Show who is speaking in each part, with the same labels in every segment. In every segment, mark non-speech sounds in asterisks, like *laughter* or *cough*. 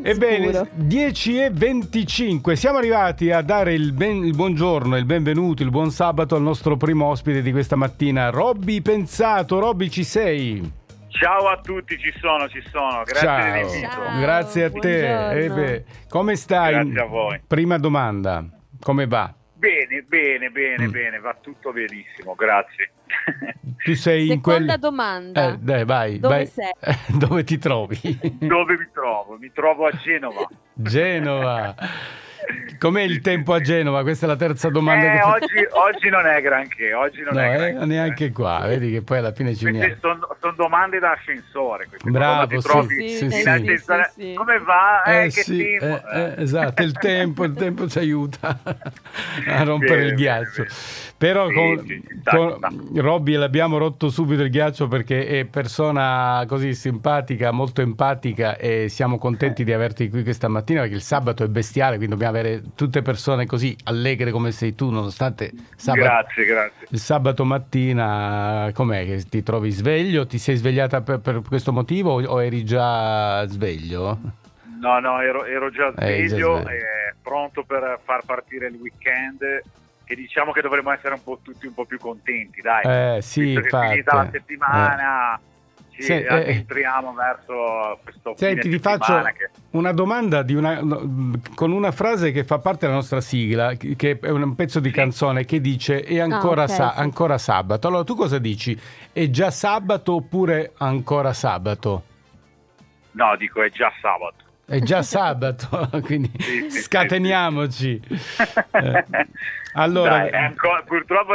Speaker 1: Ebbene, 10 e 25, siamo arrivati a dare il, ben, il buongiorno, il benvenuto, il buon sabato al nostro primo ospite di questa mattina, Robby Pensato. Robby, ci sei?
Speaker 2: Ciao a tutti, ci sono, ci sono. Grazie
Speaker 1: Ciao.
Speaker 2: dell'invito.
Speaker 3: Ciao.
Speaker 1: Grazie a te.
Speaker 3: buongiorno.
Speaker 1: Eh come stai?
Speaker 2: Grazie a voi.
Speaker 1: Prima domanda, come va?
Speaker 2: Bene, bene, bene,
Speaker 1: Mm.
Speaker 2: bene, va tutto benissimo, grazie.
Speaker 1: Tu sei in quel...
Speaker 3: Seconda domanda.
Speaker 1: Eh, dai, vai,
Speaker 3: Dove
Speaker 1: vai.
Speaker 3: sei? *laughs*
Speaker 1: Dove ti trovi?
Speaker 2: Dove mi trovo? Mi trovo a Genova.
Speaker 1: Genova. Com'è il tempo a Genova? Questa è la terza domanda
Speaker 2: Eh, oggi, oggi non è granché, oggi non
Speaker 1: No,
Speaker 2: è
Speaker 1: eh,
Speaker 2: granché.
Speaker 1: neanche qua, vedi che poi alla fine ci uniamo.
Speaker 2: Sono domande da ascensore.
Speaker 1: Bravo, sì,
Speaker 2: trovi
Speaker 1: sì,
Speaker 2: in
Speaker 1: sì.
Speaker 2: ascensore,
Speaker 3: Sì, sì.
Speaker 2: come va? Eh,
Speaker 1: Eh,
Speaker 2: che
Speaker 1: sì,
Speaker 2: tempo?
Speaker 1: eh, eh, esatto, il tempo, il tempo ci aiuta *laughs* a rompere
Speaker 2: Bene,
Speaker 1: il ghiaccio.
Speaker 2: bene, bene.
Speaker 1: Però
Speaker 2: Sì,
Speaker 1: con, con. Robby l'abbiamo rotto subito il ghiaccio perché è persona così simpatica, molto empatica e siamo contenti di averti qui questa mattina perché il sabato è bestiale, quindi dobbiamo avere tutte persone così allegre come sei tu, nonostante sabato,
Speaker 2: Grazie, grazie.
Speaker 1: il sabato mattina com'è che ti trovi sveglio? Ti sei svegliata per, per questo motivo o- o eri già sveglio?
Speaker 2: No, no, ero, ero già
Speaker 1: Eh, già
Speaker 2: sveglio,
Speaker 1: sveglio.
Speaker 2: eh, pronto per far partire il weekend. Che diciamo che dovremmo essere un po' tutti un po' più contenti, dai.
Speaker 1: Eh sì,
Speaker 2: che è
Speaker 1: infatti.
Speaker 2: finita la settimana, ci
Speaker 1: Se- eh,
Speaker 2: addentriamo verso questo
Speaker 1: Senti,
Speaker 2: fine
Speaker 1: ti faccio
Speaker 2: settimana che-
Speaker 1: una domanda di una- con una frase che fa parte della nostra sigla, che è un pezzo di
Speaker 2: Sì.
Speaker 1: canzone che dice è ancora,
Speaker 3: Ah, ok,
Speaker 1: sa-
Speaker 3: sì.
Speaker 1: ancora sabato. Allora tu cosa dici? È già sabato oppure ancora sabato?
Speaker 2: No, dico è già sabato.
Speaker 1: È già sabato, *laughs* quindi
Speaker 2: Sì, sì,
Speaker 1: scateniamoci. *laughs* Eh, allora,
Speaker 2: Dai, ancora- purtroppo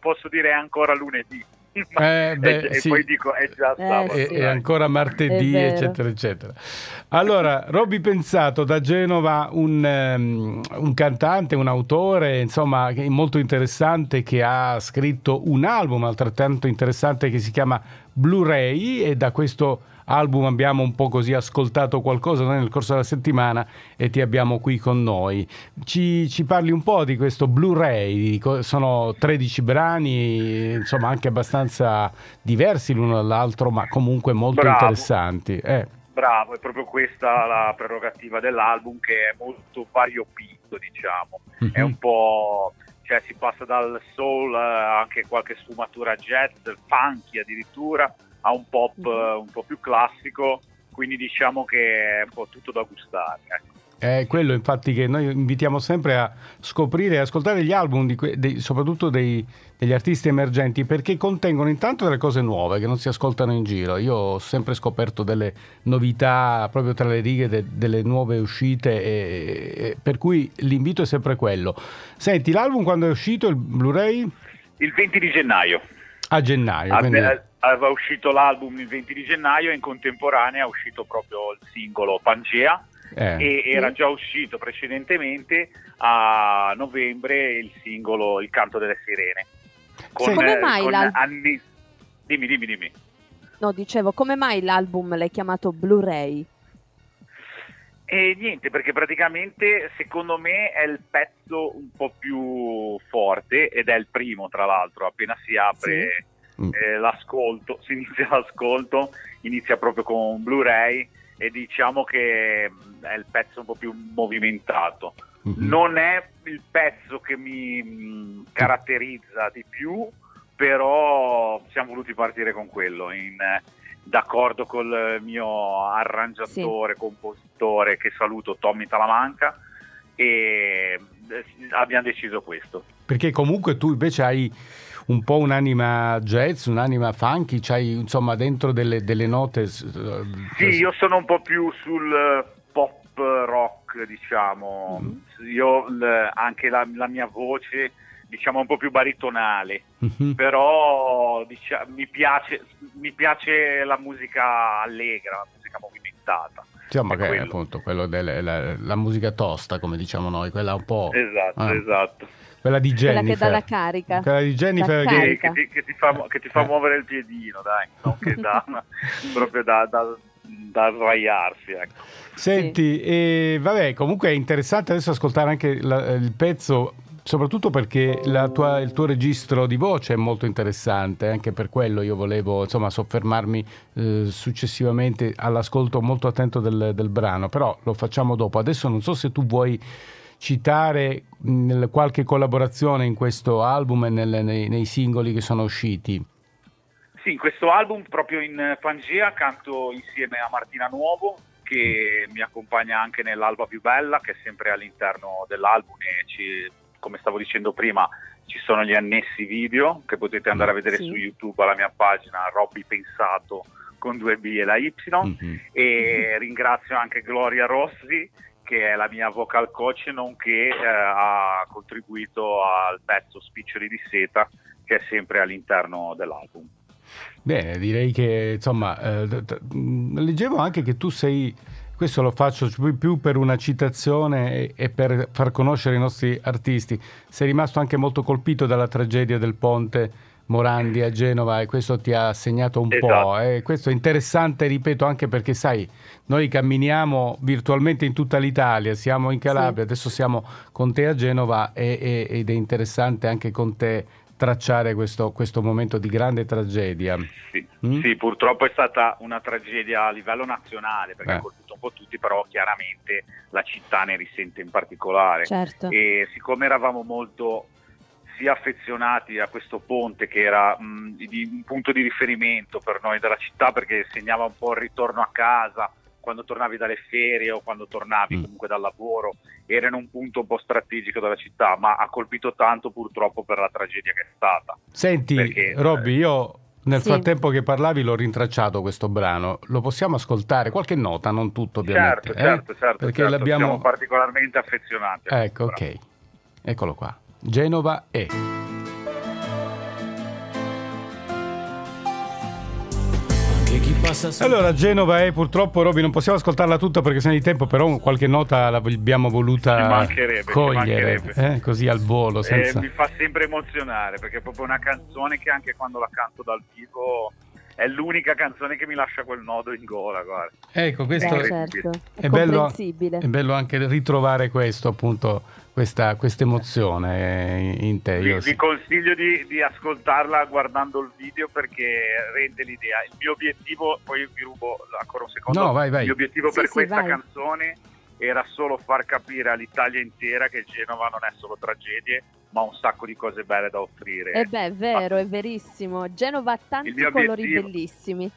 Speaker 2: posso dire è ancora lunedì.
Speaker 1: Eh, beh,
Speaker 2: e, e
Speaker 1: sì.
Speaker 2: poi dico è già
Speaker 3: Eh,
Speaker 2: sabato.
Speaker 1: e,
Speaker 3: sì.
Speaker 1: e ancora martedì, eccetera, eccetera. Allora, Robby Pensato da Genova, un, ehm, un cantante, un autore, insomma, molto interessante che ha scritto un album altrettanto interessante che si chiama Blu-ray e da questo album abbiamo un po' così ascoltato qualcosa nel corso della settimana e ti abbiamo qui con noi. Ci, ci parli un po' di questo Blu-ray, sono 13 brani, insomma anche abbastanza diversi l'uno dall'altro, ma comunque molto
Speaker 2: Bravo.
Speaker 1: interessanti. Eh,
Speaker 2: Bravo, è proprio questa la prerogativa dell'album che è molto variopinto, diciamo. È
Speaker 1: mhm.
Speaker 2: un po', cioè si passa dal soul eh, anche qualche sfumatura jazz, funky addirittura, a un pop
Speaker 3: Mhm.
Speaker 2: eh, un po' più classico, quindi diciamo che è un po' tutto da gustare. ecco.
Speaker 1: È quello infatti che noi invitiamo sempre a scoprire e ascoltare gli album, di que- dei- soprattutto dei- degli artisti emergenti, perché contengono intanto delle cose nuove che non si ascoltano in giro. Io ho sempre scoperto delle novità proprio tra le righe, de- delle nuove uscite, e- e- per cui l'invito è sempre quello. Senti, l'album quando è uscito, il Blu-ray?
Speaker 2: Il 20 di gennaio.
Speaker 1: A gennaio.
Speaker 2: Abbe-
Speaker 1: quindi-
Speaker 2: Aveva uscito l'album il 20 di gennaio e in contemporanea è uscito proprio il singolo Pangea
Speaker 1: eh.
Speaker 2: e era già uscito precedentemente a novembre il singolo Il canto delle sirene.
Speaker 1: Sì.
Speaker 3: Come mai
Speaker 2: con
Speaker 3: l'al-
Speaker 2: anni... Dimmi, dimmi, dimmi.
Speaker 3: No, dicevo, come mai l'album l'hai chiamato Blu-ray?
Speaker 2: E niente, perché praticamente secondo me è il pezzo un po' più forte ed è il primo tra l'altro, appena si apre
Speaker 1: Mm.
Speaker 2: eh, l'ascolto, *laughs* si inizia l'ascolto, inizia proprio con Blu-ray e diciamo che mm, è il pezzo un po' più movimentato.
Speaker 1: Mhm.
Speaker 2: Non è il pezzo che mi mm, caratterizza di più, però siamo voluti partire con quello, in, eh, d'accordo col mio arrangiatore, compositore, che saluto, Tommy Talamanca, e eh, abbiamo deciso questo.
Speaker 1: Perché comunque tu invece hai un po' un'anima jazz, un'anima funky, c'hai insomma dentro delle, delle note. eh,
Speaker 2: Sì, io sono un po' più sul eh, pop rock, diciamo.
Speaker 1: Mm.
Speaker 2: Io anche la, la mia voce, diciamo, un po' più baritonale.
Speaker 1: Mhm.
Speaker 2: Però dicia- mi, piace, mi piace la musica allegra, la musica movimentata.
Speaker 1: Insomma,
Speaker 2: È
Speaker 1: che è
Speaker 2: quello.
Speaker 1: appunto quello della la, la musica tosta, come diciamo noi, quella un po'.
Speaker 2: Esatto,
Speaker 1: Ah.
Speaker 2: esatto.
Speaker 1: Quella di
Speaker 3: Quella
Speaker 1: Jennifer.
Speaker 3: che dà la carica.
Speaker 1: Quella di Jennifer che-
Speaker 2: Che, ti, che ti fa, che ti fa
Speaker 1: Eh.
Speaker 2: muovere il piedino, dai, non che da, *laughs* proprio da, da, da sdraiarsi, ecco.
Speaker 1: Senti, e vabbè, comunque è interessante adesso ascoltare anche la- il pezzo soprattutto perché tua, il tuo registro di voce è molto interessante, anche per quello io volevo insomma, soffermarmi eh, successivamente all'ascolto molto attento del, del, brano, però lo facciamo dopo. Adesso non so se tu vuoi citare mh, qualche collaborazione in questo album e nel, nei, nei singoli che sono usciti.
Speaker 2: Sì, in questo album, proprio in Pangea, canto insieme a Martina Nuovo, che mi accompagna anche nell'alba più bella, che è sempre all'interno dell'album e ci, come stavo dicendo prima ci sono gli annessi video che potete andare a vedere sì. su YouTube alla mia pagina Robby Pensato con due B e la Y mm-hmm. e ringrazio anche Gloria Rossi che è la mia vocal coach nonché eh, ha contribuito al pezzo Spiccioli di seta che è sempre all'interno dell'album.
Speaker 1: Bene, direi che insomma, eh, leggevo anche che tu sei, questo lo faccio più per una citazione e per far conoscere i nostri artisti, sei rimasto anche molto colpito dalla tragedia del ponte Morandi a Genova e questo ti ha segnato un esatto. po'. Eh? Questo è interessante, ripeto, anche perché sai, noi camminiamo virtualmente in tutta l'Italia, siamo in Calabria, sì. adesso siamo con te a Genova e, e, ed è interessante anche con te tracciare questo, questo momento di grande tragedia.
Speaker 2: Sì. Mm? sì. purtroppo è stata una tragedia a livello nazionale perché eh. ha colpito po' tutti, però chiaramente la città ne risente in particolare.
Speaker 3: Certo.
Speaker 2: E siccome eravamo molto sia affezionati a questo ponte che era mh, di, un punto di riferimento per noi della città perché segnava un po' il ritorno a casa, quando tornavi dalle ferie o quando tornavi mm. comunque dal lavoro, era in un punto un po' strategico della città, ma ha colpito tanto purtroppo per la tragedia che è stata.
Speaker 1: Senti, Perché, Robby, io nel sì. frattempo che parlavi l'ho rintracciato questo brano, lo possiamo ascoltare? Qualche nota, non tutto ovviamente.
Speaker 2: Certo, certo, eh? certo. Perché certo, l'abbiamo... siamo particolarmente affezionati.
Speaker 1: Ecco, ok. Eccolo qua. Genova e... Allora, Genova è purtroppo, Roby, non possiamo ascoltarla tutta perché se ne di tempo, però qualche nota l'abbiamo voluta cogliere, eh, così al volo. Eh, senza...
Speaker 2: Eh, mi fa sempre emozionare perché è proprio una canzone che anche quando la canto dal vivo è l'unica canzone che mi lascia quel nodo in gola. Guarda.
Speaker 1: Ecco, questo Beh, certo. è, è, bello, è bello anche ritrovare questo appunto questa, questa emozione in te.
Speaker 2: Vi, vi consiglio di, di, ascoltarla guardando il video perché rende l'idea. Il mio obiettivo, poi vi rubo ancora un secondo,
Speaker 1: no, vai, vai.
Speaker 2: il mio obiettivo
Speaker 3: sì,
Speaker 2: per
Speaker 3: sì,
Speaker 2: questa
Speaker 3: vai.
Speaker 2: canzone era solo far capire all'Italia intera che Genova non è solo tragedie, ma un sacco di cose belle da offrire.
Speaker 3: E eh beh, è vero, è verissimo. Genova ha tanti colori bellissimi.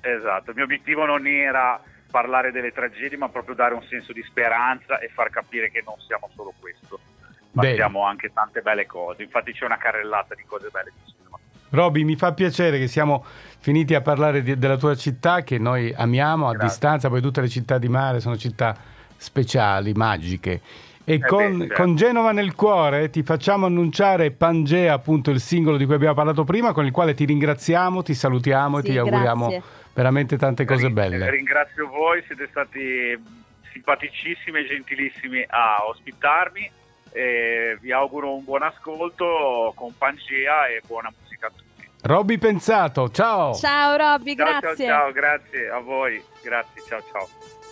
Speaker 2: Esatto, il mio obiettivo non era parlare delle tragedie, ma proprio dare un senso di speranza e far capire che non siamo solo questo, ma Bene. siamo anche tante belle cose. Infatti c'è una carrellata di cose belle di cinema.
Speaker 1: Roby, mi fa piacere che siamo finiti a parlare di, della tua città che noi amiamo a Grazie. distanza, poi tutte le città di mare sono città speciali, magiche. E eh con, beh, certo. con, Genova nel cuore ti facciamo annunciare Pangea, appunto il singolo di cui abbiamo parlato prima, con il quale ti ringraziamo, ti salutiamo sì, e ti auguriamo grazie veramente tante cose belle.
Speaker 2: Ringrazio voi, siete stati simpaticissimi e gentilissimi a ospitarmi. E vi auguro un buon ascolto con Pangea e buona musica a tutti.
Speaker 1: Robby Pensato, ciao!
Speaker 3: Ciao Robby,
Speaker 2: grazie.
Speaker 3: Ciao,
Speaker 2: ciao, ciao, grazie a voi, grazie, ciao ciao.